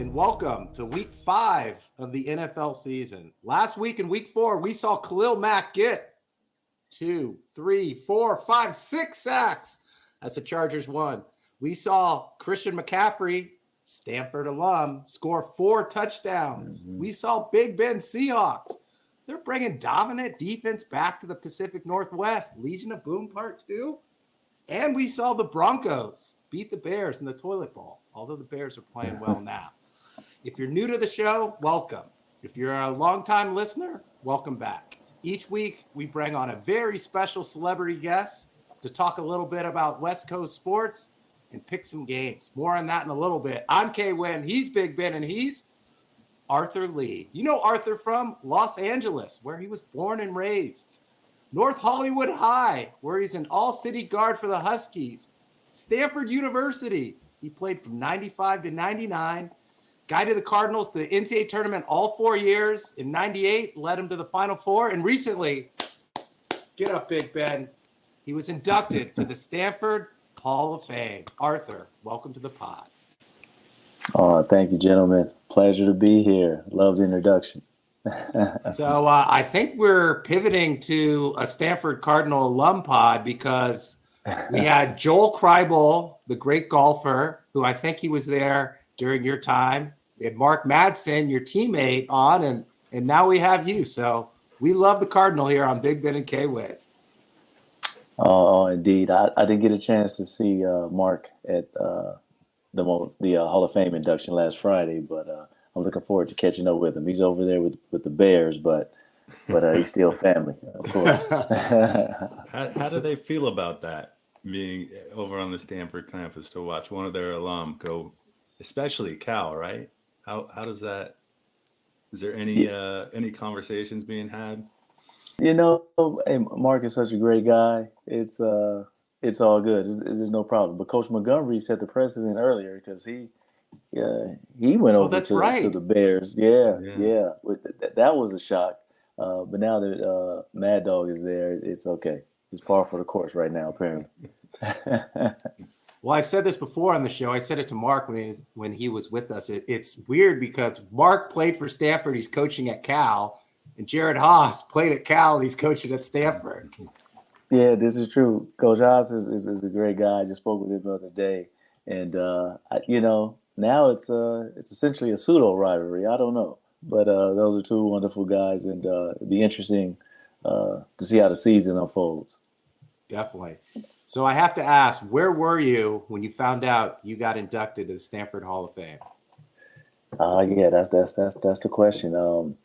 and welcome to week five of the NFL season. Last week in week four, we saw Khalil Mack get two, three, four, five, six sacks as the Chargers won. We saw Christian McCaffrey, Stanford alum, score four touchdowns. Mm-hmm. We saw Big Ben Seahawks. They're bringing dominant defense back to the Pacific Northwest. Legion of Boom Part 2. And we saw the Broncos beat the Bears in the toilet bowl, although the Bears are playing well now. If you're new to the show, welcome. If you're a longtime listener, welcome back. Each week, we bring on a very special celebrity guest to talk a little bit about West Coast sports and pick some games. More on that in a little bit. I'm Kay Wynn. He's Big Ben, and he's Arthur Lee. You know Arthur from Los Angeles, where he was born and raised. North Hollywood High, where he's an all city guard for the Huskies. Stanford University, he played from 95 to 99. Guided the Cardinals to the NCAA tournament all four years. In 98, led them to the Final Four. And recently, get up, Big Ben, he was inducted to the Stanford Hall of Fame. Arthur, welcome to the pod. Oh, thank you, gentlemen. Pleasure to be here. Love the introduction. so uh, I think we're pivoting to a Stanford Cardinal alum pod because we had Joel Kribel, the great golfer, who I think he was there during your time. We had Mark Madsen, your teammate, on, and and now we have you. So we love the Cardinal here on Big Ben and K Wade. Oh, indeed. I, I didn't get a chance to see uh, Mark at uh, the most the uh, Hall of Fame induction last Friday, but uh, I'm looking forward to catching up with him. He's over there with, with the Bears, but but uh, he's still family, of course. how, how do they feel about that? Being over on the Stanford campus to watch one of their alum go, especially Cal, right? How how does that? Is there any uh, any conversations being had? You know, hey, Mark is such a great guy. It's uh, it's all good. There's no problem. But Coach Montgomery set the precedent earlier because he, yeah, he went oh, over oh, to, right. to, the Bears. Yeah, yeah. yeah. That, that, was a shock. Uh, but now that uh, Mad Dog is there, it's okay. He's par for the course right now, apparently. well, I've said this before on the show. I said it to Mark when he was, when he was with us. It, it's weird because Mark played for Stanford. He's coaching at Cal and Jerod Haase played at Cal. He's coaching at Stanford. Yeah, this is true. Coach Haase is, is, is, a great guy. I just spoke with him the other day, and uh, I, you know now it's uh, it's essentially a pseudo rivalry. I don't know, but uh, those are two wonderful guys, and uh, it'd be interesting uh, to see how the season unfolds. Definitely. So I have to ask, where were you when you found out you got inducted to the Stanford Hall of Fame? Uh, yeah, that's that's that's that's the question. Um,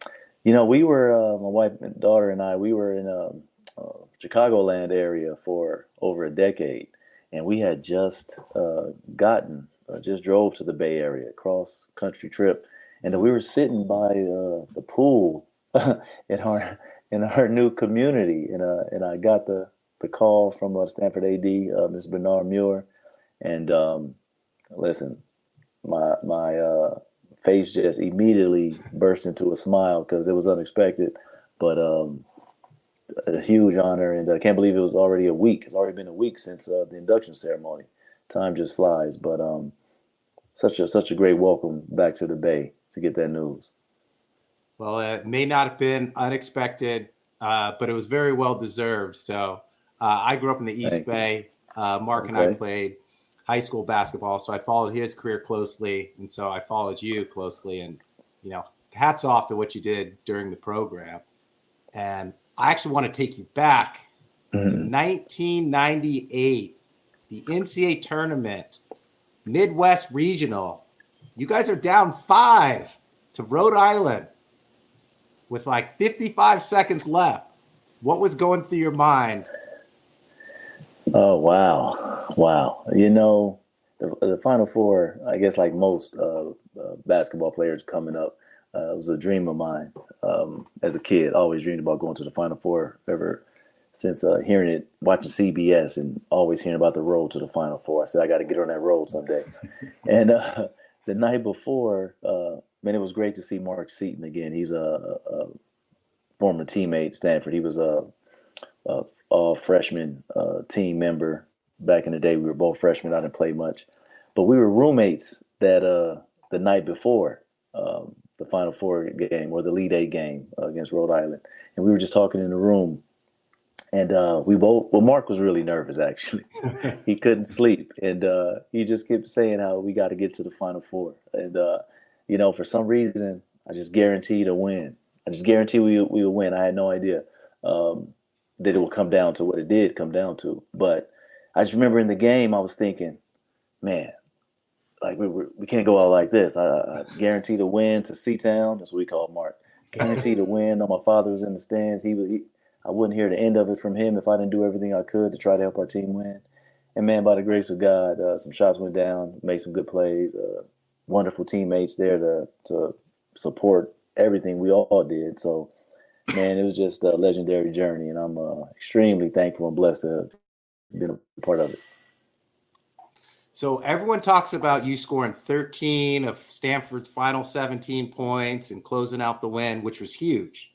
you know, we were uh, my wife and daughter and I. We were in a, um, uh, Chicagoland area for over a decade, and we had just uh, gotten, uh, just drove to the Bay Area, cross country trip, and we were sitting by uh, the pool in our in our new community, and and I got the the call from uh, Stanford AD, uh, Ms. Bernard Muir, and um, listen, my my uh, face just immediately burst into a smile because it was unexpected, but um, a huge honor, and I can't believe it was already a week. It's already been a week since uh, the induction ceremony. Time just flies, but um, such a such a great welcome back to the Bay to get that news. Well, it may not have been unexpected, uh, but it was very well deserved. So uh, I grew up in the East Thank Bay. Uh, Mark okay. and I played high school basketball, so I followed his career closely, and so I followed you closely. And you know, hats off to what you did during the program. And I actually want to take you back mm-hmm. to 1998, the NCAA tournament, Midwest Regional. You guys are down five to Rhode Island with like 55 seconds left. What was going through your mind Oh wow, wow! You know, the, the Final Four. I guess like most uh, uh, basketball players coming up, uh, was a dream of mine um, as a kid. Always dreamed about going to the Final Four. Ever since uh, hearing it, watching CBS, and always hearing about the road to the Final Four. I said I got to get on that road someday. and uh, the night before, uh, man, it was great to see Mark Seaton again. He's a, a former teammate Stanford. He was a, a all freshman uh, team member. Back in the day, we were both freshmen. I didn't play much, but we were roommates that uh, the night before um, the Final Four game or the Elite Eight game uh, against Rhode Island, and we were just talking in the room, and uh, we both. Well, Mark was really nervous actually. he couldn't sleep, and uh, he just kept saying how we got to get to the Final Four, and uh, you know, for some reason, I just guaranteed a win. I just guaranteed we we would win. I had no idea um, that it will come down to what it did come down to, but I just remember in the game, I was thinking, man, like we we can't go out like this. I, I guarantee to win to C-Town. That's what we call Mark. Guarantee to win. No, my father was in the stands. He was. He, I wouldn't hear the end of it from him if I didn't do everything I could to try to help our team win. And man, by the grace of God, uh, some shots went down, made some good plays. Uh, wonderful teammates there to to support everything we all did. So, man, it was just a legendary journey, and I'm uh, extremely thankful and blessed to have been a part of it. So everyone talks about you scoring 13 of Stanford's final 17 points and closing out the win, which was huge.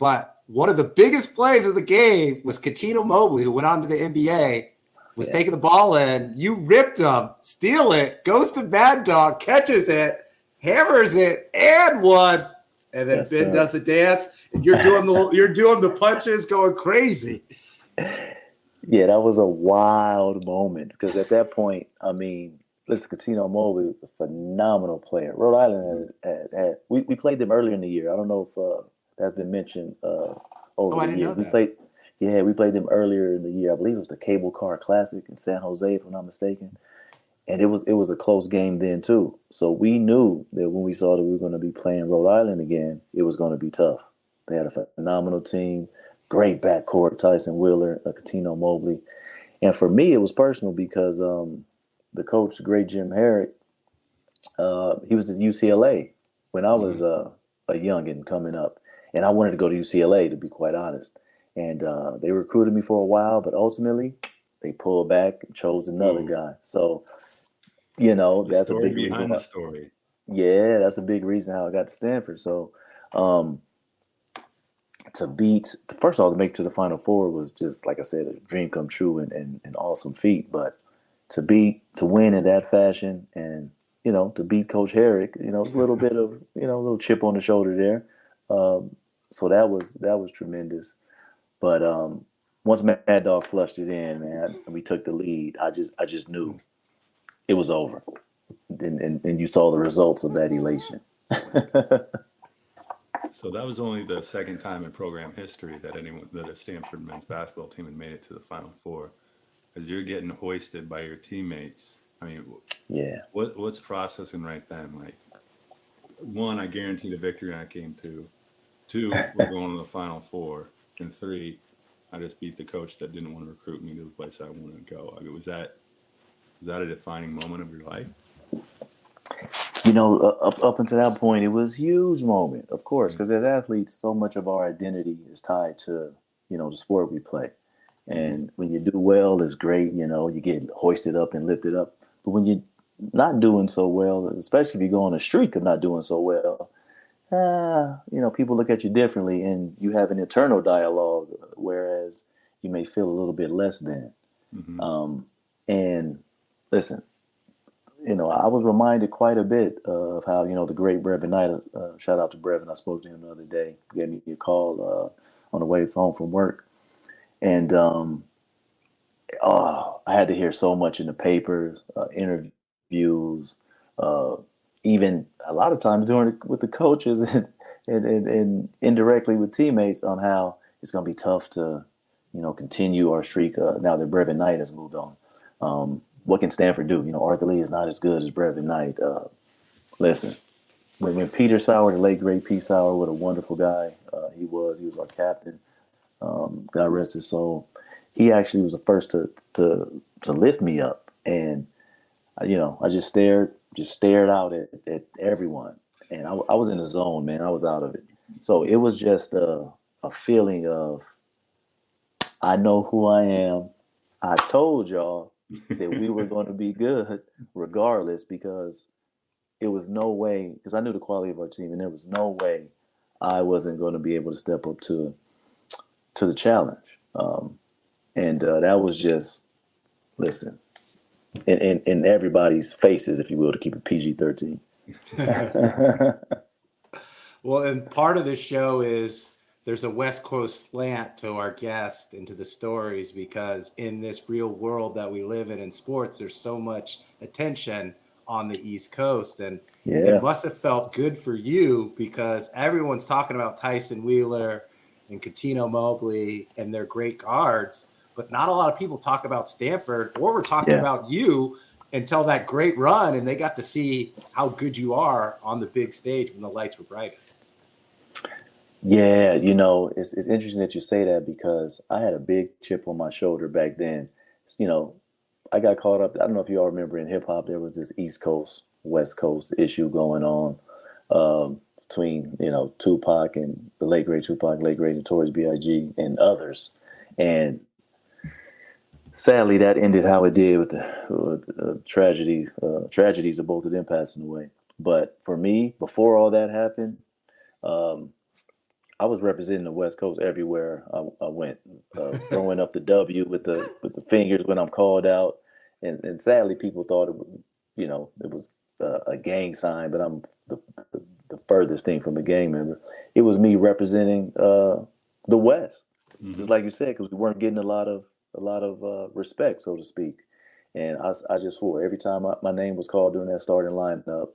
But one of the biggest plays of the game was Cuttino Mobley, who went on to the NBA, was yeah. taking the ball in. You ripped him, steal it, goes to Mad Dog, catches it, hammers it, and one. And then yes, Ben sir. does the dance, and you're doing the you're doing the punches, going crazy. Yeah, that was a wild moment because at that point, I mean, listen, Cuttino Mobley was a phenomenal player. Rhode Island had, had, had we, we played them earlier in the year. I don't know if uh, that's been mentioned uh, over oh, the years. We played, yeah, we played them earlier in the year. I believe it was the Cable Car Classic in San Jose, if I'm not mistaken. And it was it was a close game then too. So we knew that when we saw that we were going to be playing Rhode Island again, it was going to be tough. They had a phenomenal team great backcourt, Tyson Wheeler, Cuttino Mobley. And for me, it was personal because um, the coach, the great Jim Herrick, uh, he was at UCLA when I was uh, a youngin coming up. And I wanted to go to UCLA, to be quite honest. And uh, they recruited me for a while, but ultimately they pulled back and chose another Ooh. guy. So, you know, the that's a big reason. The story. Yeah, that's a big reason how I got to Stanford. So, um, to beat first of all to make to the final four was just like I said a dream come true and, and an awesome feat. But to beat to win in that fashion and you know to beat Coach Herrick, you know it's a little bit of you know a little chip on the shoulder there. Um, so that was that was tremendous. But um, once Mad Dog flushed it in, man, and we took the lead, I just I just knew it was over. And, and, and you saw the results of that elation. So that was only the second time in program history that anyone that a Stanford men's basketball team had made it to the Final Four. As you're getting hoisted by your teammates, I mean, yeah. What what's processing right then? Like, one, I guaranteed a victory in that game. Two, two, we're going to the Final Four, and three, I just beat the coach that didn't want to recruit me to the place I wanted to go. I mean, was that was that a defining moment of your life? you know, up up until that point, it was huge moment, of course, because as athletes, so much of our identity is tied to you know the sport we play, and when you do well, it's great. You know, you get hoisted up and lifted up. But when you're not doing so well, especially if you go on a streak of not doing so well, ah, you know, people look at you differently, and you have an internal dialogue, whereas you may feel a little bit less than. Mm-hmm. Um, and listen, you know, I was reminded quite a bit of how, you know, the great Brevin Knight, uh, shout out to Brevin, I spoke to him the other day, gave me a call uh, on the way home from work. And um, oh, I had to hear so much in the papers, uh, interviews, uh, even a lot of times doing with the coaches and, and, and, and, indirectly with teammates on how it's going to be tough to, you know, continue our streak uh, now that Brevin Knight has moved on. Um, what can Stanford do? You know, Arthur Lee is not as good as Brevin Knight. Uh, listen, when, when Peter Sauer, the late great Pete Sauer, what a wonderful guy uh, he was. He was our captain. Um, God rest his soul. He actually was the first to to to lift me up, and uh, you know, I just stared, just stared out at, at everyone, and I, I was in the zone, man. I was out of it. So it was just a, a feeling of, I know who I am. I told y'all that we were going to be good regardless because it was no way because I knew the quality of our team and there was no way I wasn't going to be able to step up to to the challenge. Um, and uh, that was just listen in, in, in everybody's faces, if you will, to keep it PG thirteen. well, and part of this show is there's a West Coast slant to our guest and to the stories because in this real world that we live in in sports, there's so much attention on the East Coast. And yeah. it must have felt good for you because everyone's talking about Tyson Wheeler and Cuttino Mobley and their great guards, but not a lot of people talk about Stanford or we're talking yeah. about you until that great run and they got to see how good you are on the big stage when the lights were brightest. Yeah, you know, it's it's interesting that you say that because I had a big chip on my shoulder back then. You know, I got caught up. I don't know if you all remember in hip hop, there was this East Coast West Coast issue going on um, between you know Tupac and the late great Tupac, late great Notorious B.I.G. and others, and sadly that ended how it did with the, with the tragedy uh, tragedies of both of them passing away. But for me, before all that happened, um, I was representing the West Coast everywhere I, I went, uh, throwing up the W with the with the fingers when I'm called out, and, and sadly people thought it was, you know, it was uh, a gang sign, but I'm the, the, the, furthest thing from a gang member. It was me representing uh, the West, mm-hmm. just like you said, because we weren't getting a lot of a lot of uh, respect, so to speak. And I, I just swore every time I, my name was called during that starting lineup,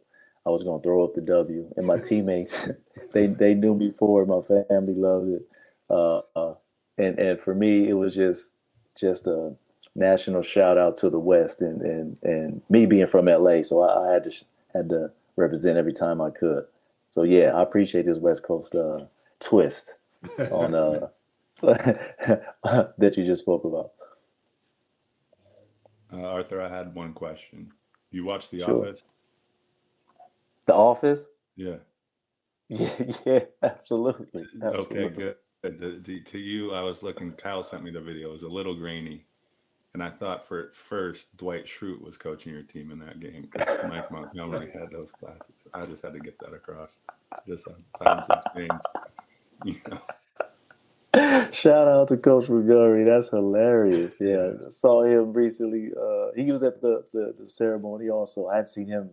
I was going to throw up the W. And my teammates, they they knew me for it. My family loved it. Uh, uh, and and for me, it was just just a national shout out to the West and and and me being from LA, so I, I had to had to represent every time I could. So yeah, I appreciate this West Coast uh, twist on uh, that you just spoke about. Uh, Arthur, I had one question. You watch The sure. Office? The Office? Yeah. Yeah, yeah, absolutely. absolutely. Okay, good. The, the, to you, I was looking. Kyle sent me the video. It was a little grainy, and I thought for at first Dwight Schrute was coaching your team in that game because Mike Montgomery had those classes. I just had to get that across. Just on times have changed. You know. Shout out to Coach Montgomery. That's hilarious. Yeah, saw him recently. Uh, he was at the, the, the ceremony also. I had seen him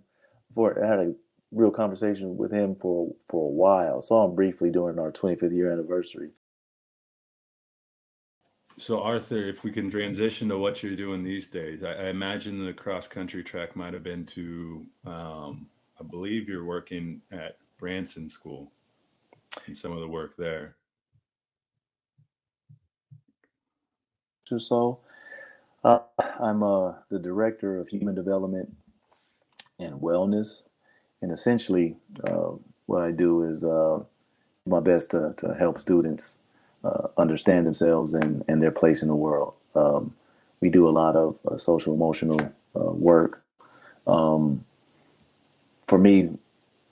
for. I had a real conversation with him for for a while. Saw him briefly during our 25th year anniversary. So Arthur, if we can transition to what you're doing these days, I, I imagine the cross country track might have been to, um, I believe you're working at Branson School and some of the work there. So, uh, I'm uh, the director of human development and wellness and essentially, uh, what I do is uh, my best to, to help students uh, understand themselves and, and their place in the world. Um, we do a lot of uh, social emotional uh, work. Um, for me,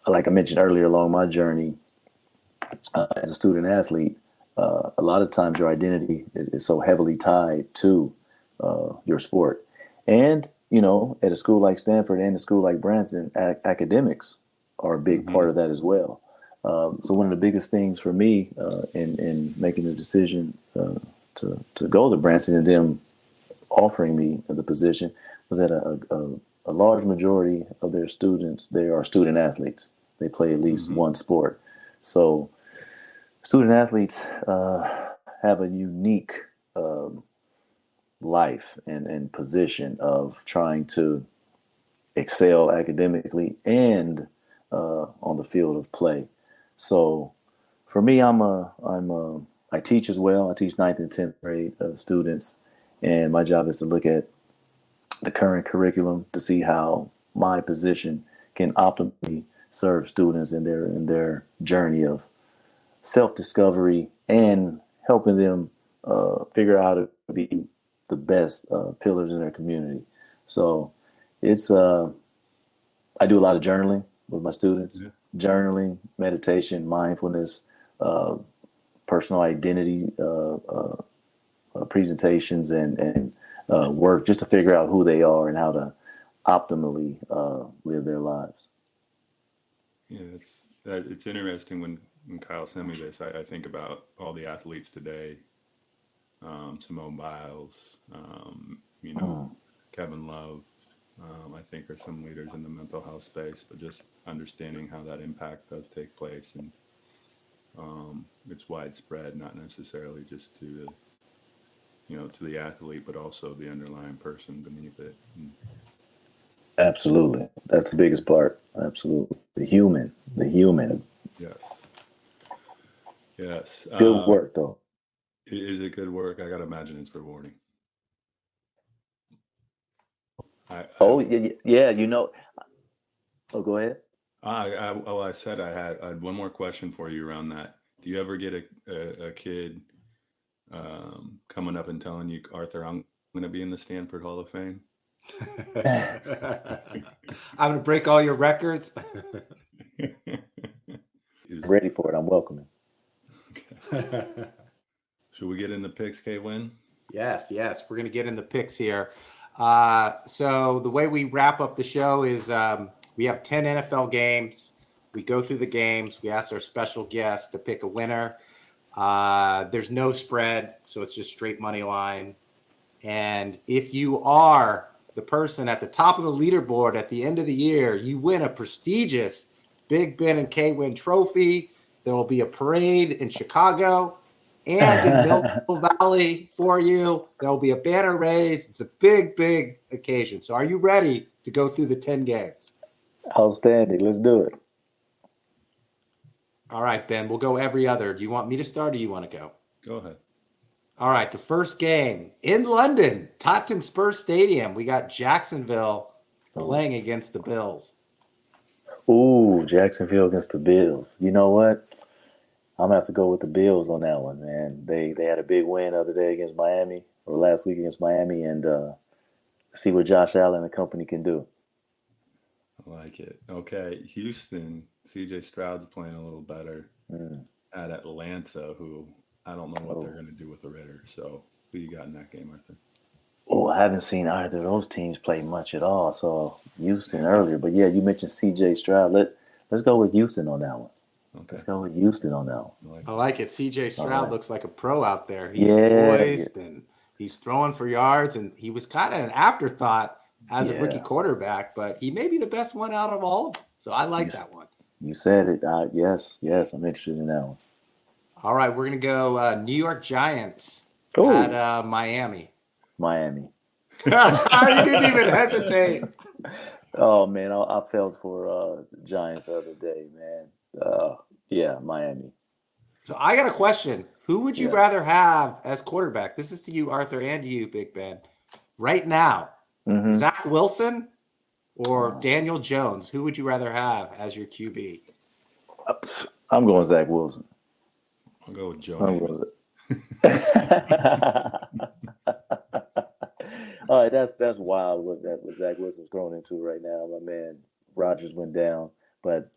like I mentioned earlier along my journey uh, as a student athlete, a lot of times your identity is, is so heavily tied to your sport. And you know, at a school like Stanford and a school like Branson, a- academics are a big mm-hmm. part of that as well. Um, so one of the biggest things for me uh, in in making the decision uh, to to go to Branson and them offering me the position was that a, a, a, large majority of their students they are student athletes. They play at least mm-hmm. one sport. So student athletes uh, have a unique um, life and, and position of trying to excel academically and uh, on the field of play. So for me, I'm a I'm a I teach as well. I teach ninth and tenth grade uh, students, and my job is to look at the current curriculum to see how my position can optimally serve students in their in their journey of self discovery and helping them uh, figure out how to be the best uh, pillars in their community. So it's uh, I do a lot of journaling with my students, yeah. journaling, meditation, mindfulness, uh, personal identity uh, uh, uh, presentations, and and work just to figure out who they are and how to optimally live their lives. Yeah, it's it's interesting when when Kyle sent me this. I, I think about all the athletes today um, Simone Biles, um, you know, oh. Kevin Love, um, I think, are some leaders in the mental health space, but just understanding how that impact does take place and um, it's widespread, not necessarily just to the, you know, to the athlete, but also the underlying person beneath it. And, Absolutely. That's the biggest part. Absolutely. The human, the human. yes. Yes. Good Um, work, though. Is it good work? I gotta imagine it's rewarding. I, I- Oh, yeah, yeah, yeah, you know. Oh, go ahead. I, I well, I said I had, I had one more question for you around that. Do you ever get a a, a kid um, coming up and telling you, Arthur, I'm going to be in the Stanford Hall of Fame? I'm gonna break all your records. Is- Ready for it. I'm welcoming. okay. Should we get in the picks, K Win? Yes, yes, we're gonna get in the picks here. Uh, so the way we wrap up the show is um, we have ten NFL games. We go through the games. We ask our special guest to pick a winner. Uh, there's no spread, so it's just straight money line. And if you are the person at the top of the leaderboard at the end of the year, you win a prestigious Big Ben and K Win trophy. There will be a parade in Chicago and in Mill Valley for you. There will be a banner raised. It's a big, big occasion. So, are you ready to go through the 10 games? Outstanding. Let's do it. All right, Ben, we'll go every other. Do you want me to start or you want to go? Go ahead. All right, the first game in London, Tottenham Spurs Stadium. We got Jacksonville oh. playing against the Bills. Ooh, Jacksonville against the Bills. You know what? I'm gonna have to go with the Bills on that one, man. They they had a big win the other day against Miami, or last week against Miami, and uh, see what Josh Allen and company can do. I like it. Okay, Houston. C.J. Stroud's playing a little better Mm. at Atlanta, who I don't know what they're Oh. going to do with the Raiders. So, who you got in that game, Arthur? Oh, I haven't seen either of those teams play much at all. So Houston earlier, but yeah, you mentioned C.J. Stroud. Let Let's go with Houston on that one. Okay. Let's go with Houston on that one. I like it. CJ Stroud All right. looks like a pro out there. He's Yeah, poised and he's throwing for yards, and he was kind of an afterthought as a rookie quarterback, but he may be the best one out of all. of them. So I like Yes. that one. You said it. Uh, yes, yes, I'm interested in that one. All right, we're gonna go uh, New York Giants Oh, at uh, Miami. Miami. you didn't even hesitate. Oh man, I, I felt for uh, Giants the other day, man. Uh, yeah, Miami. So I got a question. Who would you Yeah. rather have as quarterback? This is to you, Arthur, and you, Big Ben. Right now, hmm Zach Wilson or Oh. Daniel Jones? Who would you rather have as your QB? I'm going Zach Wilson. I'll go with Joe. I'm Namath. going Zach. All right, that's that's wild what that what Zach Wilson's thrown into right now. My man Rodgers went down, but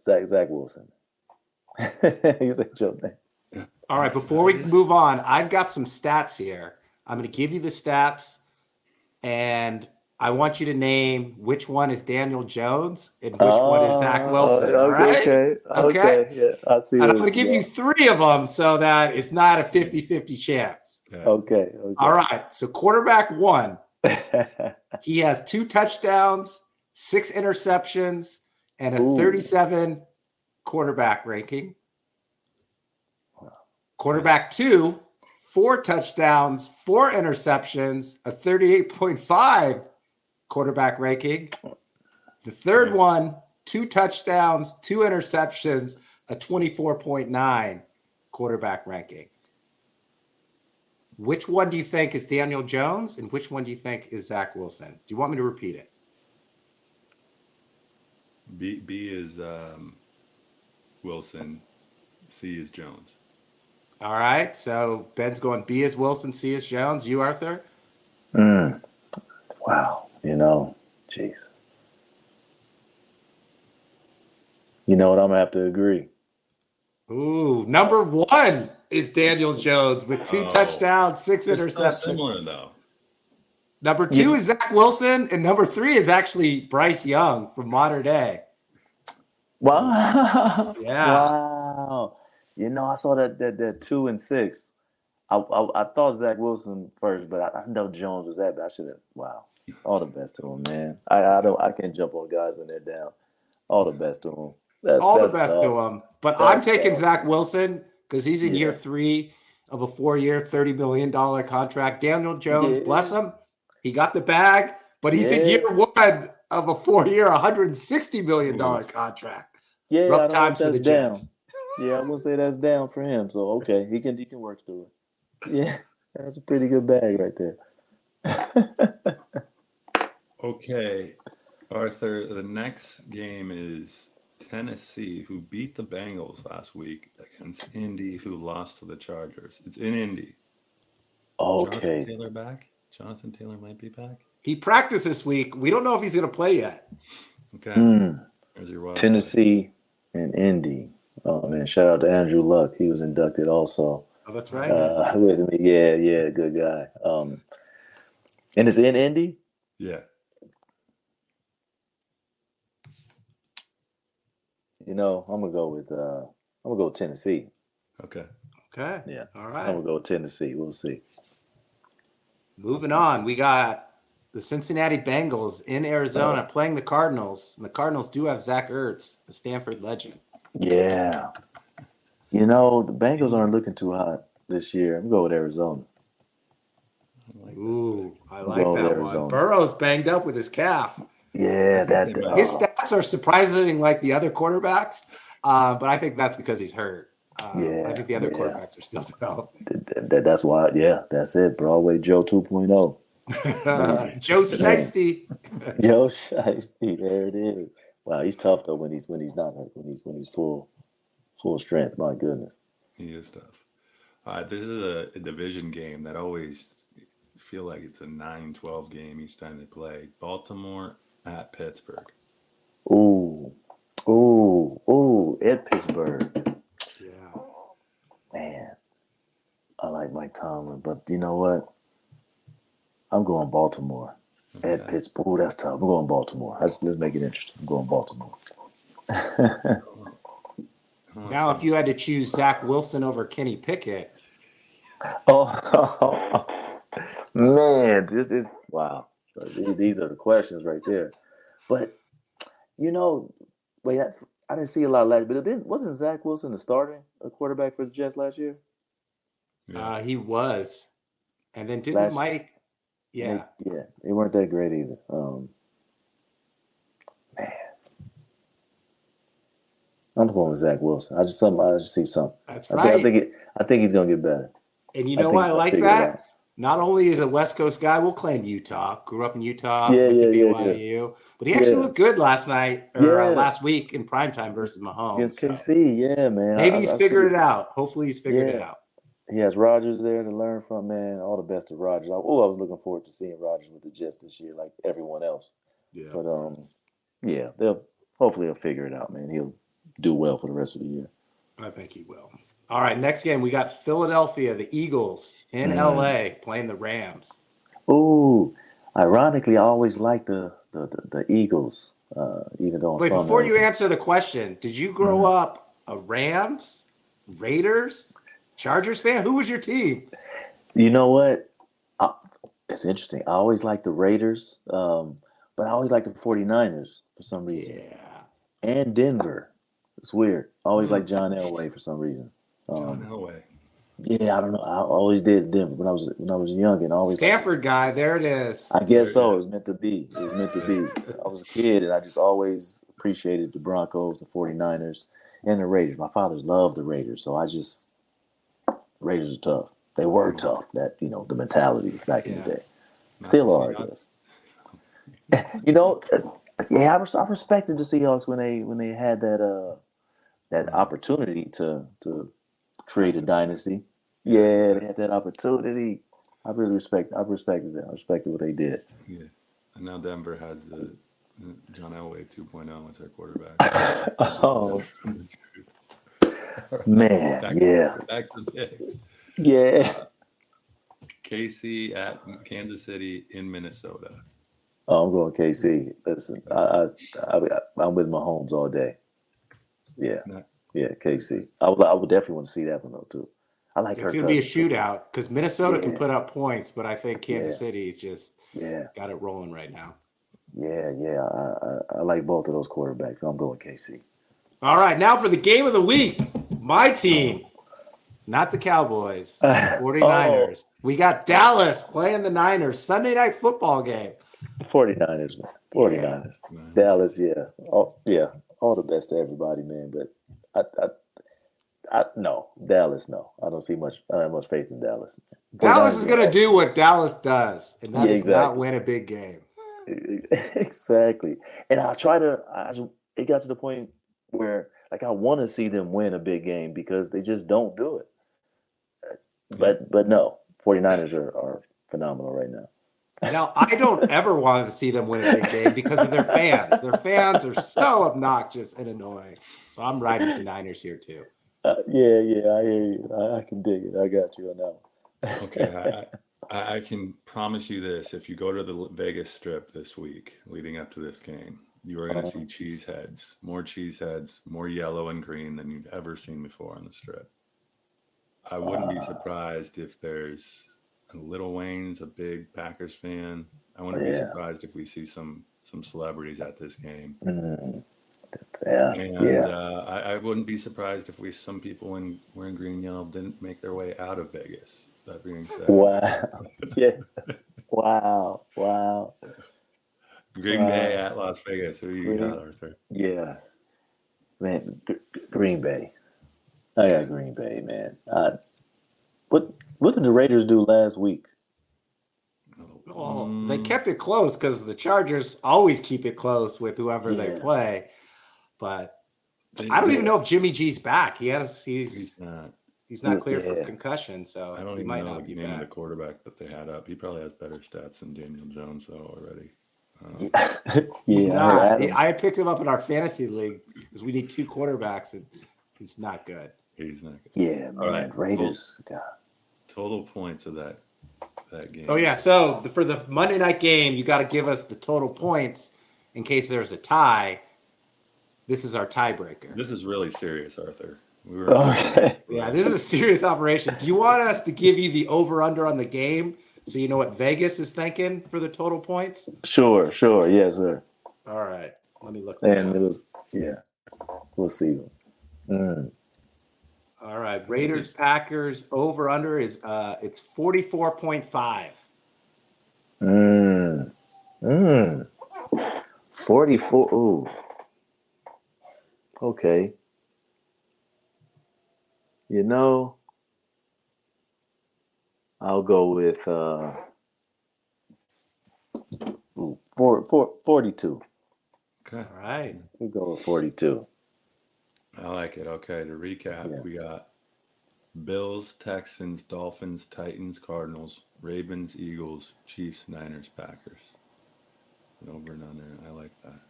Zach Zach Wilson. He's a joke name. All right, before we move on, I've got some stats here. I'm going to give you the stats, and I want you to name which one is Daniel Jones and which one is Zach Oh, Wilson. Okay, all right? okay, Okay. okay. Yeah, I see. And I'm going to give you three of them so that it's not a 50 50 chance. Yeah. Okay, okay. All right, so quarterback one, he has two touchdowns, six interceptions, and a Ooh. 37 quarterback ranking. Quarterback two, four touchdowns, four interceptions, a 38.5 quarterback ranking. The third one, two touchdowns, two interceptions, a 24.9 quarterback ranking. Which one do you think is Daniel Jones and which one do you think is Zach Wilson? Do you want me to repeat it? B B is um, Wilson. C is Jones. All right. So Ben's going B is Wilson, C is Jones. You, Arthur? Mm. Wow, you know, jeez. You know what? I'm gonna have to agree. Ooh, number one is Daniel Jones with two Oh. touchdowns, six It's interceptions. similar though. Number two Yeah. is Zach Wilson, and number three is actually Bryce Young from Modern Day. Wow. Yeah. Wow. You know, I saw that that, that two and six. I, I I thought Zach Wilson first, but I, I know Jones was that, but I should have. Wow. All the best to him, man. I, I don't I can't jump on guys when they're down. All the best to him. That's, All that's the best tough. to him. But that's I'm taking tough. Zach Wilson because he's in yeah. year three of a four-year, thirty million dollar contract. Daniel Jones, yeah. bless him, he got the bag, but he's yeah. in year one of a four-year, 160 million mm-hmm. dollar contract. Yeah, rough times for the down. Jets. Yeah, I'm gonna say that's down for him. So okay, he can he can work through it. Yeah, that's a pretty good bag right there. okay, Arthur. The next game is Tennessee, who beat the Bengals last week, against Indy, who lost to the Chargers. It's in Indy. Okay. Jonathan Taylor back. Jonathan Taylor might be back. He practiced this week. We don't know if he's going to play yet. Okay. Mm. Tennessee and Indy. Oh man, shout out to Andrew Luck. He was inducted also. Oh, that's right. Uh, with me, yeah, yeah, good guy. Um, and it's in Indy. Yeah. You know, I'm gonna go with uh, I'm gonna go with Tennessee. Okay. Okay. Yeah. All right. I'm gonna go with Tennessee. We'll see. Moving on, we got the Cincinnati Bengals in Arizona oh. playing the Cardinals. And the Cardinals do have Zach Ertz, the Stanford legend. Yeah. You know, the Bengals aren't looking too hot this year. I'm going with Arizona. I like Ooh, I like that Arizona. one. Burrow's banged up with his calf. Yeah, that uh, his stats are surprisingly like the other quarterbacks, uh, but I think that's because he's hurt. Uh, yeah, I think the other yeah. quarterbacks are still developing. That, that, that's why, yeah, that's it. Broadway Joe 2.0. Joe Shiesty. Joe Shiesty, there it is. Wow, he's tough though when he's when he's not when he's when he's full full strength. My goodness, he is tough. Uh, this is a, a, division game that always feel like it's a 9-12 game each time they play. Baltimore at Pittsburgh. Ooh, ooh, ooh! At Pittsburgh. Yeah. Man, I like Mike Tomlin, but you know what? I'm going Baltimore. Okay. At Pittsburgh, that's tough. I'm going Baltimore. Let's, let's make it interesting. I'm going Baltimore. now, if you had to choose Zach Wilson over Kenny Pickett. Oh, man, this is wow. These are the questions right there. But you know, wait, I didn't see a lot of last, but it didn't. Wasn't Zach Wilson the starting a quarterback for the Jets last year? Yeah. Uh, he was, and then didn't last Mike? Yeah, they, yeah, they weren't that great either. Um, man, I'm going with Zach Wilson. I just some I just see something. That's right. I think I think, it, I think he's gonna get better. And you know why I like that? Not only is a West Coast guy, we'll claim Utah. Grew up in Utah, yeah, went yeah, to BYU, yeah, but he actually looked good last night or uh, last week in primetime versus Mahomes. Against so. KC, yeah, man. Maybe I, he's I, figured it out. Hopefully, he's figured it out. He has Rodgers there to learn from, man. All the best to Rodgers. Oh, I was looking forward to seeing Rodgers with the Jets this year, like everyone else. Yeah. But um, yeah, they'll hopefully he'll figure it out, man. He'll do well for the rest of the year. I think he will. All right, next game we got Philadelphia, the Eagles in mm. LA playing the Rams. Ooh, ironically, I always like the, the the, the, Eagles, uh, even though. I'm Wait, before you answer the question, did you grow mm. up a Rams, Raiders, Chargers fan? Who was your team? You know what? I, it's interesting. I always liked the Raiders, um, but I always liked the 49ers for some reason. Yeah. And Denver. It's weird. I always mm. liked John Elway for some reason. Um, no way. Yeah, I don't know. I always did Denver when I was when I was young and always Stanford guy. There it is. I guess so. It was meant to be. It was meant to be. I was a kid and I just always appreciated the Broncos, the 49ers, and the Raiders. My fathers loved the Raiders, so I just Raiders are tough. They were tough. That you know the mentality back yeah. in the day. Still are, I guess. you know, yeah, I, I respected the Seahawks when they when they had that uh that opportunity to to create a dynasty. Yeah, they had that opportunity. I really respect. I respected that. I respected what they did. Yeah, and now Denver has the uh, John Elway 2.0 as their quarterback. oh man, back yeah. To, back to picks. Yeah. Uh, KC at Kansas City in Minnesota. Oh, I'm going KC. Listen, I, I, I, am with Mahomes all day. Yeah. Not, yeah, KC. I would I would definitely want to see that one though too. I like her it's going to be a shootout because Minnesota yeah. can put up points, but I think Kansas yeah. City just Yeah. got it rolling right now. Yeah, yeah. I, I, I like both of those quarterbacks. I'm going KC. All right, now for the game of the week. My team, not the Cowboys, 49ers. We got Dallas playing the Niners, Sunday night football game. 49ers, man. 49ers. Man. Dallas, yeah. Oh, yeah. All the best to everybody, man. But I, I, I no. Dallas, no. I don't see much I don't have much faith in Dallas. Dallas is going to do what Dallas does, and that Yeah, is not win a big game. exactly. And I try to. I just, it got to the point where like I want to see them win a big game because they just don't do it. But but no, 49ers are, are phenomenal right now. Now, I don't ever want to see them win a big game because of their fans. Their fans are so obnoxious and annoying. So I'm riding the Niners here too. Uh, yeah, yeah, I hear you. I, I can dig it. I got you on that one. Okay, I, I, I can promise you this: if you go to the Vegas Strip this week, leading up to this game, you are going to Uh-huh. see cheese heads, more cheese heads, more yellow and green than you've ever seen before on the Strip. I wouldn't be surprised if there's a Lil Wayne's a big Packers fan. I wouldn't be surprised if we see some some celebrities at this game. Mm, yeah, And yeah. uh, I, I wouldn't be surprised if we some people when we're in wearing green and yellow didn't make their way out of Vegas. That being said, Wow. yeah. Wow. Wow. Green Bay at Las Vegas. Who you Green- got, Arthur? Yeah. Man, G- Green Bay. I got Green Bay, man. Uh, what what did the Raiders do last week? Well, they kept it close because the Chargers always keep it close with whoever they play. But they- I don't even know if Jimmy G's back. He has he's He's not. he's not clear for concussion, so I don't he even might know not the be name of the quarterback that they had up. He probably has better stats than Daniel Jones though already. Uh, Yeah, yeah. I not. heard I picked him up in our fantasy league because we need two quarterbacks, and he's not good. he's not good. yeah, man. right. Raiders. God. Total points of that that game. Oh yeah. So the, for the Monday night game, you got to give us the total points in case there's a tie. This is our tiebreaker. This is really serious, Arthur. We were Okay. Yeah, this is a serious operation. Do you want us to give you the over under on the game so you know what Vegas is thinking for the total points? Sure, sure. Yes, sir. All right. Let me look. And it was, yeah. We'll see. Mm. All right. Raiders Packers over under is uh it's 44.5. Mm. Mm. 44. Ooh. Okay. You know, I'll go with uh ooh, four, four, 42. okay. All right. We'll go with 42. I like it. Okay, to recap, Yeah. we got Bills, Texans, Dolphins, Titans, Cardinals, Ravens, Eagles, Chiefs, Niners, Packers. And over and under. I like that.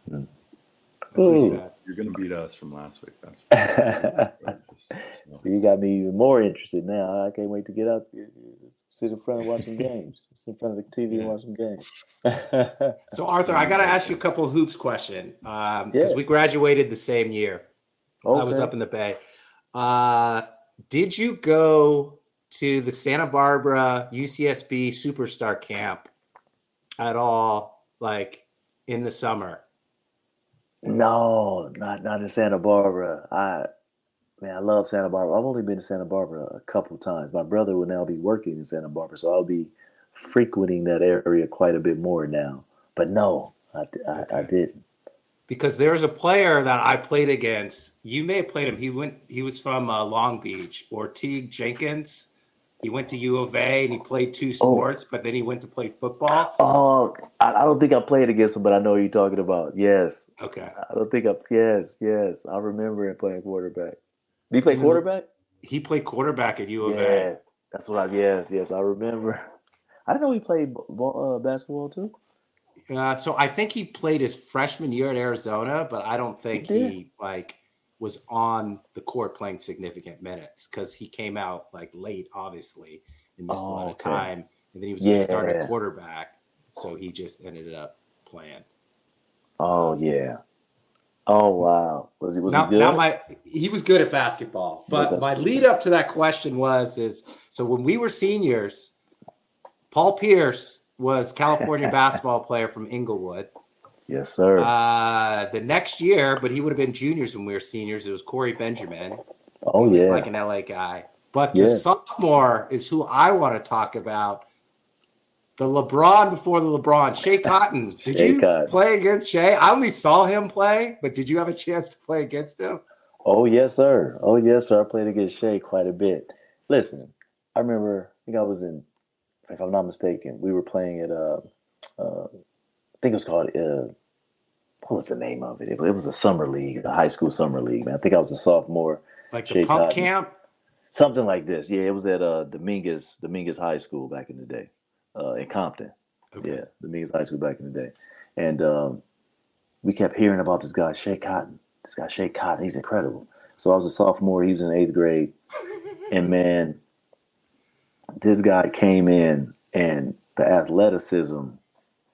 That's what you Ooh. got. You're gonna beat us from last week. That's So so, you got me even more interested now. I can't wait to get up, sit in front and watch some games, sit in front of the TV and watch some games. So Arthur, I got to ask you a couple of hoops question um because Yeah. we graduated the same year. I was up in the Bay. Uh, did you go to the Santa Barbara UCSB Superstar Camp at all, like in the summer? No, not not in Santa Barbara. I man, I love Santa Barbara. I've only been to Santa Barbara a couple times. My brother will now be working in Santa Barbara, so I'll be frequenting that area quite a bit more now. But no, I, I, I didn't. Because there's a player that I played against. You may have played him. He went. He was from uh, Long Beach. Ortege Jenkins. He went to U of A and he played two sports, but then he went to play football. Oh, I, I don't think I played against him, but I know you're talking about. Yes, Okay. I don't think I. Yes, yes, I remember him playing quarterback. Did he play quarterback? He played quarterback at U of Yeah, A. that's what I. Yes, yes, I remember. I didn't know he played ball, uh, basketball too. Uh, so I think he played his freshman year at Arizona, but I don't think He he like was on the court playing significant minutes because he came out like late, obviously, and missed a lot Oh, of okay. time. And then he was going to start at quarterback, so he just ended up playing. Oh yeah. Oh wow. Was he was now, he good? now my he was good at basketball, but my lead up to that question was is so when we were seniors, Paul Pierce was California basketball player from Inglewood. Yes, sir. Uh, the next year, but he would have been juniors when we were seniors. It was Corey Benjamin. oh yeah. like an LA guy. But the Yeah. sophomore is who I want to talk about. The LeBron before the LeBron, Schea Cotton. Did Schea you Cotton. play against Schea? I only saw him play, but did you have a chance to play against him? Oh yes, sir. Oh yes, sir. I played against Schea quite a bit. Listen, I remember. I think I was in, if I'm not mistaken, we were playing at uh, uh I think it was called uh, what was the name of it? It, it was a summer league, a high school summer league. Man, I think I was a sophomore, Like the Schea pump Cotton. camp? something like this. Yeah, it was at uh Dominguez Dominguez High School back in the day, uh, in Compton. Yeah, Dominguez High School back in the day, and um, we kept hearing about this guy Schea Cotton. This guy Schea Cotton, he's incredible. So I was a sophomore. He was in eighth grade, and man, this guy came in, and the athleticism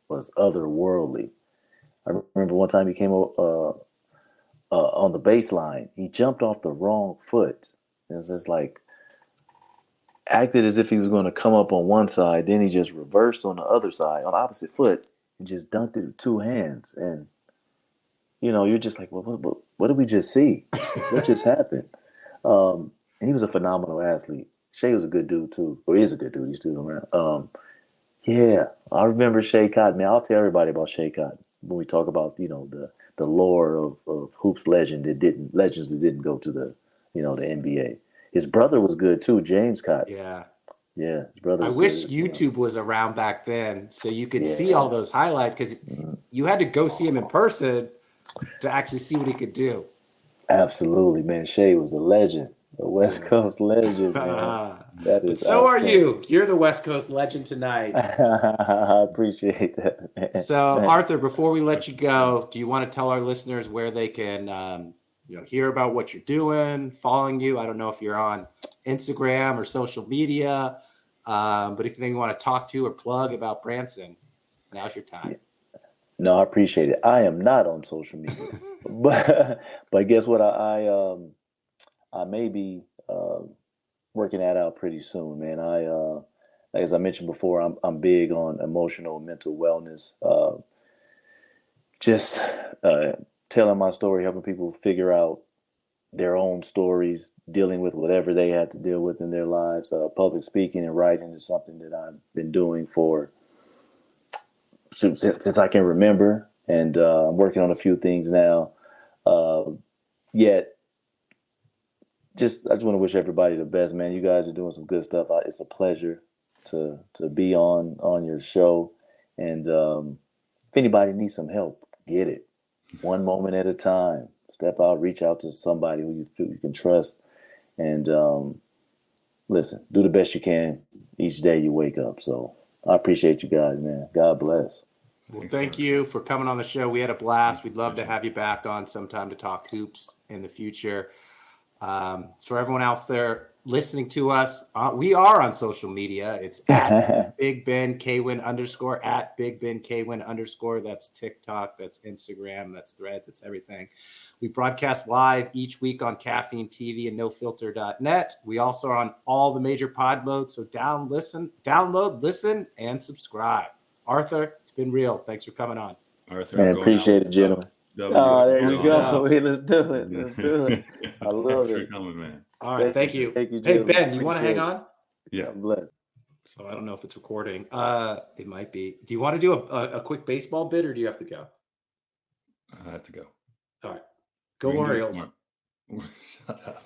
was otherworldly. I remember one time he came uh, uh, on the baseline. He jumped off the wrong foot. It was just like acted as if he was going to come up on one side, then he just reversed on the other side, on the opposite foot, and just dunked it with two hands. And you know, you're just like, well, what, what, what did we just see? what just happened? Um, and he was a phenomenal athlete. Schea was a good dude too, or he's a good dude. He's still around. Um, yeah, I remember Schea Cotton. Man, I'll tell everybody about Schea Cotton when we talk about you know the the lore of, of hoops legend that didn't legends that didn't go to the you know the NBA. His brother was good too, James Cotton. Yeah. Yeah, his brother. I wish good. YouTube was around back then so you could see all those highlights because Mhm. you had to go see him in person to actually see what he could do. Absolutely, man. Schea was a legend, a West Coast legend. That is. so are you. You're the West Coast legend tonight. I appreciate that. Man. So. Arthur, before we let you go, do you want to tell our listeners where they can, um, you know, hear about what you're doing, following you? I don't know if you're on Instagram or social media, um, but if you want to talk to or plug about Branson, now's your time. No, I appreciate it. I am not on social media, but but guess what? I, I um I may be uh, working that out pretty soon, man. I uh, as I mentioned before, I'm I'm big on emotional mental wellness. Uh, just uh, telling my story, helping people figure out their own stories, dealing with whatever they had to deal with in their lives. Uh, public speaking and writing is something that I've been doing for since, since I can remember, and uh, I'm working on a few things now. Yet, just I just want to wish everybody the best, man. You guys are doing some good stuff. It's a pleasure to to be on on your show, and um, if anybody needs some help, get it one moment at a time. Step out, reach out to somebody who you feel you can trust, and um, listen. Do the best you can each day you wake up. So I appreciate you guys, man. God bless. Well, thank you for coming on the show. We had a blast. We'd love to have you back on sometime to talk hoops in the future. Um, for everyone else there listening to us, uh, we are on social media. It's at Big Ben Kwin underscore at Big Ben Kwin underscore. That's TikTok, that's Instagram, that's Threads, that's everything. We broadcast live each week on Caffeine TV and NoFilter.net. We also are on all the major pod loads. So down, listen, download, listen, and subscribe. Arthur, it's been real. Thanks for coming on. Arthur, Man, going appreciate out it, gentlemen. With Oh, there you go. Wait, let's do it. Let's do it. I love Thanks for it. coming, man. All right, thank you. Thank you, Hey gentlemen. Ben, you want to hang on? Yeah. it. I'm blessed. Oh, I don't know if it's recording. Uh, it might be. Do you want to do a, a, a quick baseball bit, or do you have to go? I have to go. All right, go We can do it Orioles. Shut up.